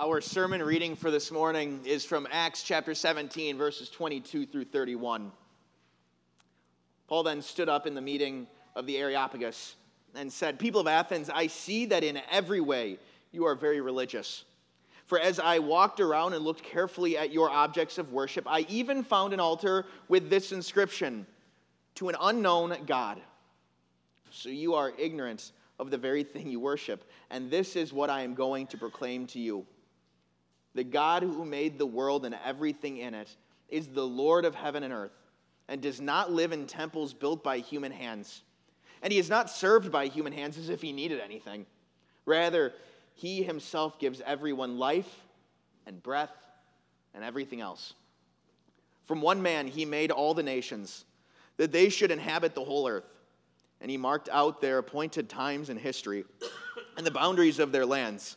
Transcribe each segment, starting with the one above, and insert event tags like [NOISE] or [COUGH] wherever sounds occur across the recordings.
Our sermon reading for this morning is from Acts chapter 17, verses 22 through 31. Paul then stood up in the meeting of the Areopagus and said, People of Athens, I see that in every way you are very religious. For as I walked around and looked carefully at your objects of worship, I even found an altar with this inscription To an unknown God. So you are ignorant of the very thing you worship, and this is what I am going to proclaim to you. The God who made the world and everything in it is the Lord of heaven and earth and does not live in temples built by human hands. And he is not served by human hands as if he needed anything. Rather, he himself gives everyone life and breath and everything else. From one man, he made all the nations, that they should inhabit the whole earth. And he marked out their appointed times in history and the boundaries of their lands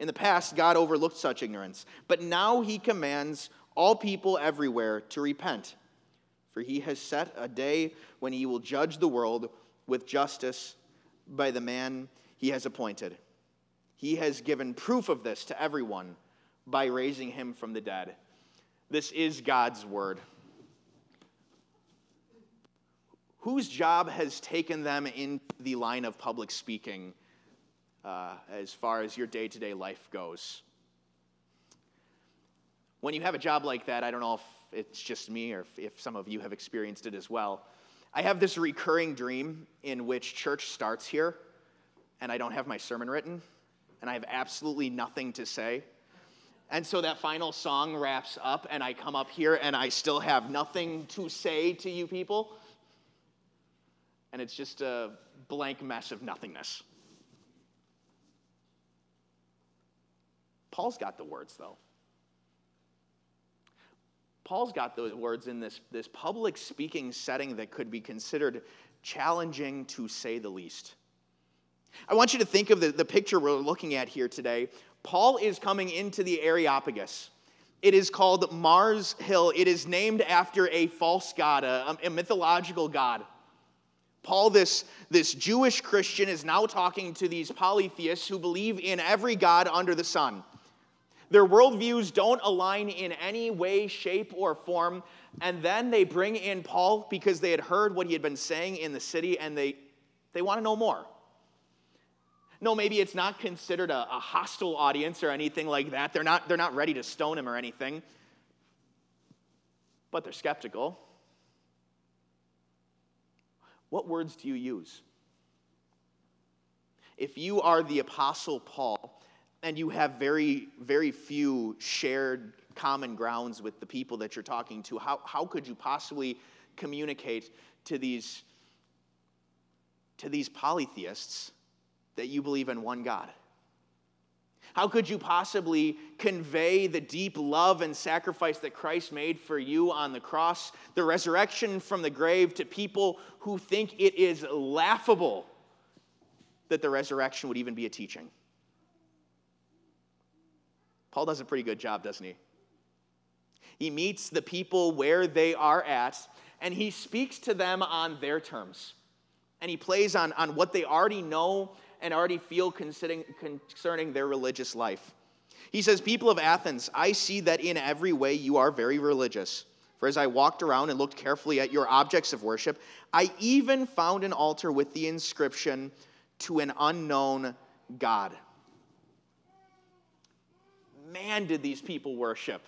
In the past, God overlooked such ignorance, but now he commands all people everywhere to repent. For he has set a day when he will judge the world with justice by the man he has appointed. He has given proof of this to everyone by raising him from the dead. This is God's word. Whose job has taken them in the line of public speaking uh, as far as your day to day life goes. When you have a job like that, I don't know if it's just me or if, if some of you have experienced it as well. I have this recurring dream in which church starts here, and I don't have my sermon written, and I have absolutely nothing to say. And so that final song wraps up, and I come up here and I still have nothing to say to you people. And it's just a blank mess of nothingness. Paul's got the words, though. Paul's got those words in this, this public speaking setting that could be considered challenging to say the least. I want you to think of the, the picture we're looking at here today. Paul is coming into the Areopagus. It is called Mars Hill. It is named after a false god, a, a mythological god. Paul, this, this Jewish Christian, is now talking to these polytheists who believe in every god under the sun. Their worldviews don't align in any way, shape, or form. And then they bring in Paul because they had heard what he had been saying in the city and they, they want to know more. No, maybe it's not considered a, a hostile audience or anything like that. They're not, they're not ready to stone him or anything, but they're skeptical. What words do you use? If you are the Apostle Paul, and you have very, very few shared common grounds with the people that you're talking to, how, how could you possibly communicate to these, to these polytheists that you believe in one God? How could you possibly convey the deep love and sacrifice that Christ made for you on the cross, the resurrection from the grave, to people who think it is laughable that the resurrection would even be a teaching? Paul does a pretty good job, doesn't he? He meets the people where they are at, and he speaks to them on their terms. And he plays on, on what they already know and already feel concerning, concerning their religious life. He says, People of Athens, I see that in every way you are very religious. For as I walked around and looked carefully at your objects of worship, I even found an altar with the inscription, To an unknown God man, did these people worship.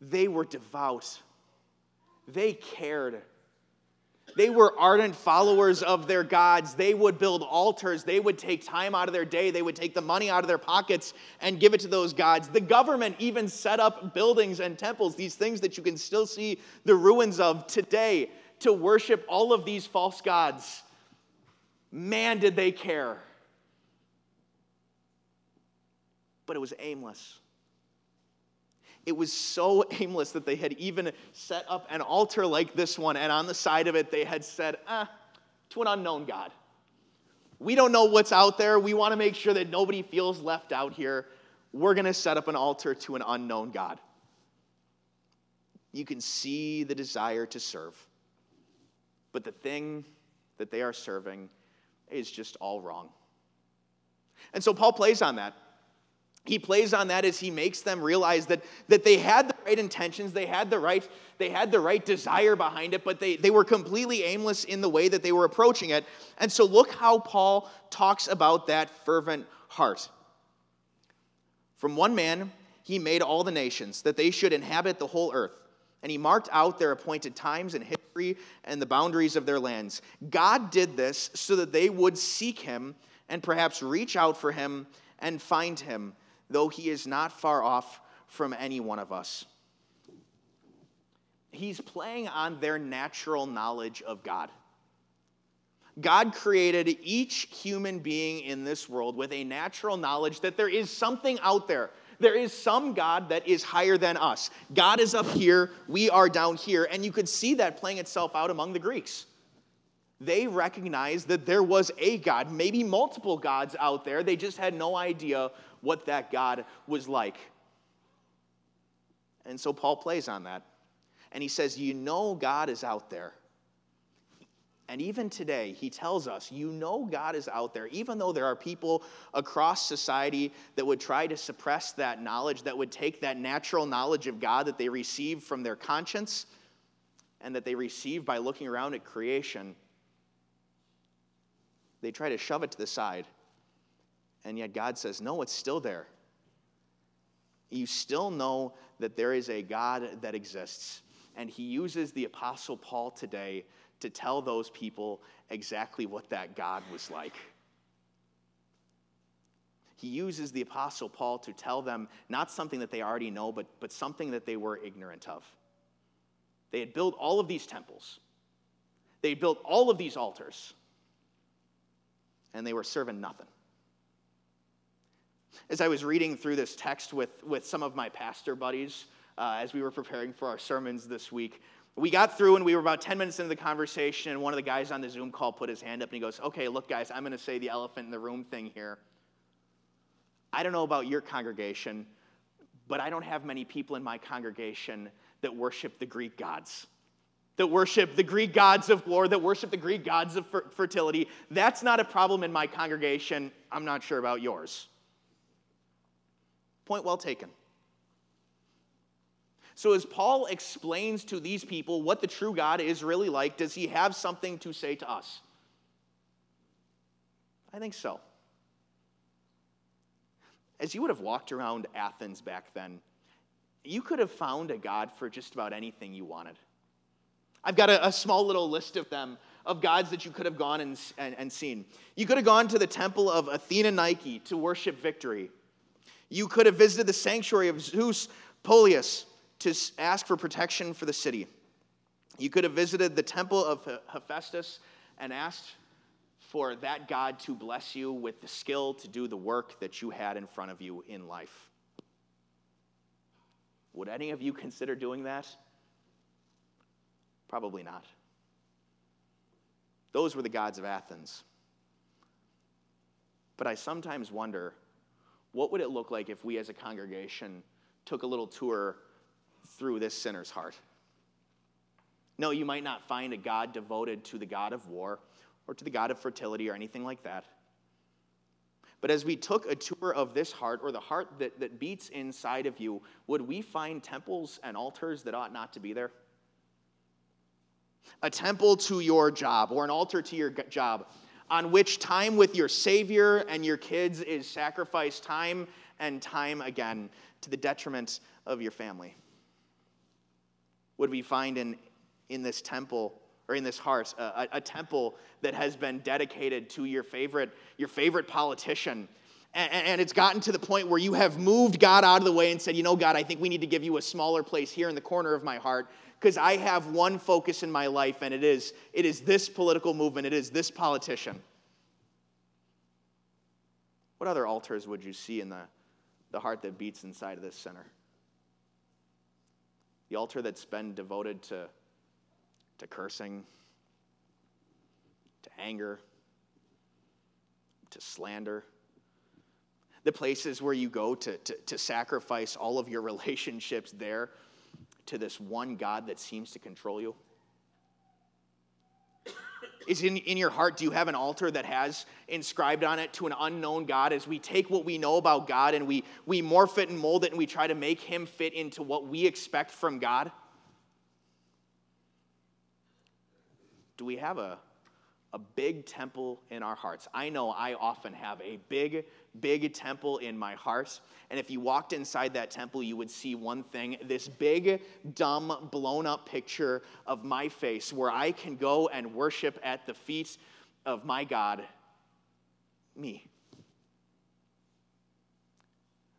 They were devout, they cared. They were ardent followers of their gods. They would build altars. They would take time out of their day. They would take the money out of their pockets and give it to those gods. The government even set up buildings and temples, these things that you can still see the ruins of today, to worship all of these false gods. Man, did they care. But it was aimless. It was so [LAUGHS] aimless that they had even set up an altar like this one, and on the side of it, they had said, ah, to an unknown God. We don't know what's out there. We want to make sure that nobody feels left out here. We're going to set up an altar to an unknown God. You can see the desire to serve, but the thing that they are serving is just all wrong. And so Paul plays on that. He plays on that as he makes them realize that, that they had the right intentions, they had the right, they had the right desire behind it, but they, they were completely aimless in the way that they were approaching it. And so look how Paul talks about that fervent heart. From one man, he made all the nations, that they should inhabit the whole earth. And he marked out their appointed times and history and the boundaries of their lands. God did this so that they would seek him and perhaps reach out for him and find him though he is not far off from any one of us. He's playing on their natural knowledge of God. God created each human being in this world with a natural knowledge that there is something out there. There is some God that is higher than us. God is up here, we are down here. And you could see that playing itself out among the Greeks. They recognized that there was a God, maybe multiple gods out there. They just had no idea what that God was like. And so Paul plays on that. And he says, You know, God is out there. And even today, he tells us, You know, God is out there. Even though there are people across society that would try to suppress that knowledge, that would take that natural knowledge of God that they receive from their conscience and that they receive by looking around at creation, they try to shove it to the side and yet God says, no, it's still there. You still know that there is a God that exists. And he uses the Apostle Paul today to tell those people exactly what that God was like. He uses the Apostle Paul to tell them not something that they already know, but, but something that they were ignorant of. They had built all of these temples, they had built all of these altars, and they were serving nothing. As I was reading through this text with, with some of my pastor buddies uh, as we were preparing for our sermons this week, we got through and we were about 10 minutes into the conversation, and one of the guys on the Zoom call put his hand up and he goes, Okay, look, guys, I'm going to say the elephant in the room thing here. I don't know about your congregation, but I don't have many people in my congregation that worship the Greek gods that worship the Greek gods of war, that worship the Greek gods of fertility. That's not a problem in my congregation. I'm not sure about yours. Point well taken. So, as Paul explains to these people what the true God is really like, does he have something to say to us? I think so. As you would have walked around Athens back then, you could have found a God for just about anything you wanted. I've got a, a small little list of them, of gods that you could have gone and, and, and seen. You could have gone to the temple of Athena Nike to worship victory. You could have visited the sanctuary of Zeus Polieus to ask for protection for the city. You could have visited the temple of Hephaestus and asked for that God to bless you with the skill to do the work that you had in front of you in life. Would any of you consider doing that? Probably not. Those were the gods of Athens. But I sometimes wonder what would it look like if we as a congregation took a little tour through this sinner's heart? No, you might not find a God devoted to the God of war or to the God of fertility or anything like that. But as we took a tour of this heart or the heart that, that beats inside of you, would we find temples and altars that ought not to be there? A temple to your job or an altar to your job on which time with your Savior and your kids is sacrificed time and time again to the detriment of your family? Would we find in, in this temple or in this heart a, a temple that has been dedicated to your favorite, your favorite politician? And, and it's gotten to the point where you have moved God out of the way and said, you know, God, I think we need to give you a smaller place here in the corner of my heart because I have one focus in my life, and it is, it is this political movement, it is this politician. What other altars would you see in the, the heart that beats inside of this sinner. The altar that's been devoted to, to cursing, to anger, to slander. The places where you go to, to, to sacrifice all of your [LAUGHS] relationships there to this one God that seems to control you. Is in, in your heart, do you have an altar that has inscribed on it to an unknown God as we take what we know about God and we, we morph it and mold it and we try to make him fit into what we expect from God? Do we have a, a big temple in our hearts? I know I often have a big, big temple in my heart. And if you walked inside that temple, you would see one thing this big, dumb, blown up picture of my face where I can go and worship at the feet of my God, me.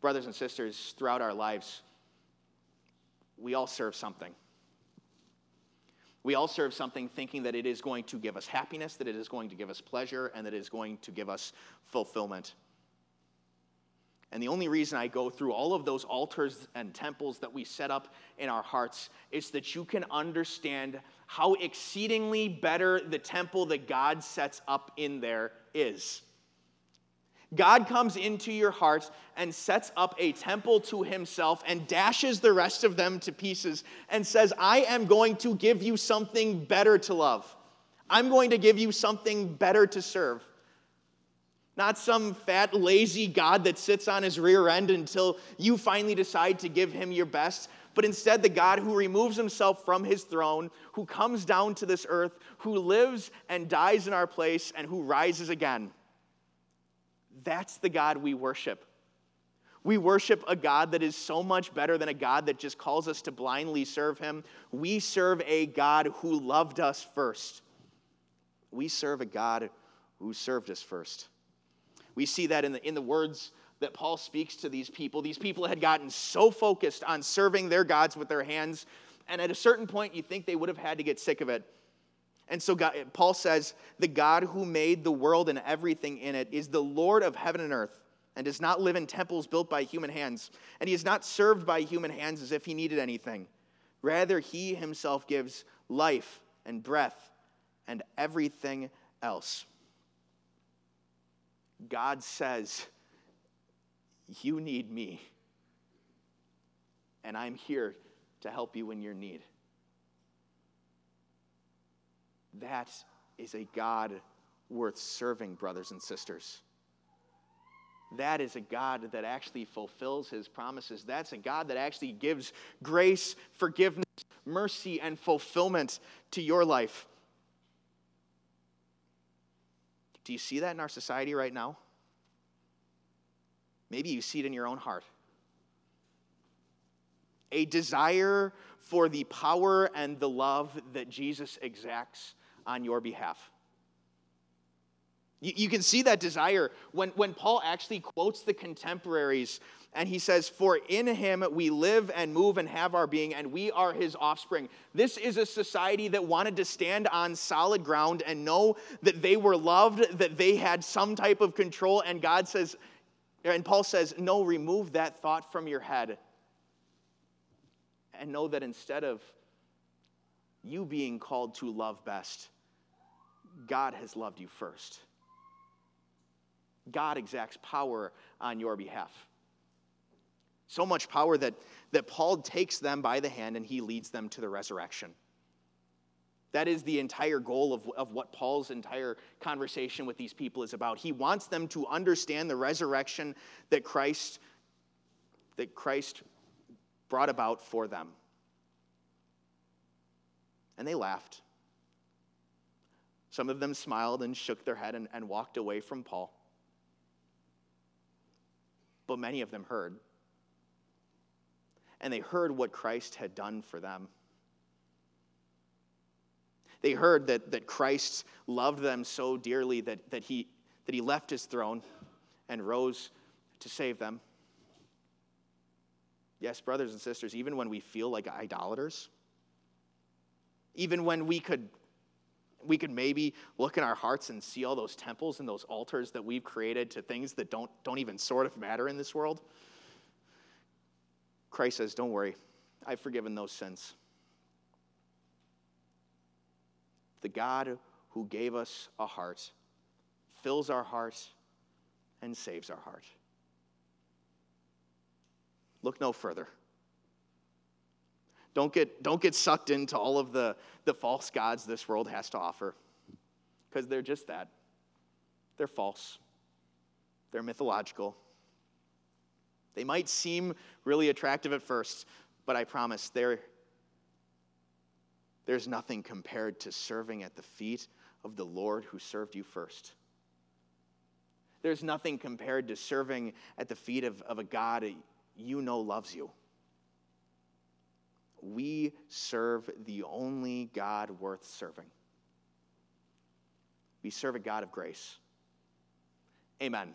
Brothers and sisters, throughout our lives, we all serve something. We all serve something thinking that it is going to give us happiness, that it is going to give us pleasure, and that it is going to give us fulfillment. And the only reason I go through all of those altars and temples that we set up in our hearts is that you can understand how exceedingly better the temple that God sets up in there is. God comes into your heart and sets up a temple to himself and dashes the rest of them to pieces and says, I am going to give you something better to love. I'm going to give you something better to serve. Not some fat, lazy God that sits on his rear end until you finally decide to give him your best, but instead the God who removes himself from his throne, who comes down to this earth, who lives and dies in our place, and who rises again. That's the God we worship. We worship a God that is so much better than a God that just calls us to blindly serve him. We serve a God who loved us first. We serve a God who served us first. We see that in the, in the words that Paul speaks to these people. These people had gotten so focused on serving their gods with their hands, and at a certain point, you think they would have had to get sick of it. And so God, Paul says, The God who made the world and everything in it is the Lord of heaven and earth and does not live in temples built by human hands. And he is not served by human hands as if he needed anything. Rather, he himself gives life and breath and everything else. God says, You need me, and I'm here to help you in your need. That is a God worth serving, brothers and sisters. That is a God that actually fulfills his promises. That's a God that actually gives grace, forgiveness, mercy, and fulfillment to your life. Do you see that in our society right now? Maybe you see it in your own heart. A desire for the power and the love that Jesus exacts on your behalf. You, you, can see that desire when, when Paul actually quotes the contemporaries and he says, For in him we live and move and have our being, and we are his offspring. This is a society that wanted to stand on solid ground and know that they were loved, that they had some type of control. And God says, and Paul says, No, remove that thought from your head. And know that instead of you being called to love best, God has loved you first. God exacts power on your behalf. So much power that, that Paul takes them by the hand and he leads them to the resurrection. That is the entire goal of, of what Paul's entire conversation with these people is about. He wants them to understand the resurrection that Christ, that Christ brought about for them. And they laughed. Some of them smiled and shook their head and, and walked away from Paul. But many of them heard and they heard what Christ had done for them. They heard that, that Christ loved them so dearly that, that, he, that he left his throne and rose to save them. Yes, brothers and sisters, even when we feel like idolaters, even when we could, we could maybe look in our hearts and see all those temples and those altars that we've created to things that don't, don't even sort of matter in this world, Christ says, Don't worry, I've forgiven those sins. The God who gave us a heart fills our heart and saves our heart. Look no further. Don't get, don't get sucked into all of the, the false gods this world has to offer, because they're just that. They're false, they're mythological. They might seem really attractive at first, but I promise they're, there's nothing compared to serving at the feet of the Lord who served you first. There's nothing compared to serving at the feet of, of a God you know loves you. We serve the only God worth serving. We serve a God of grace. Amen.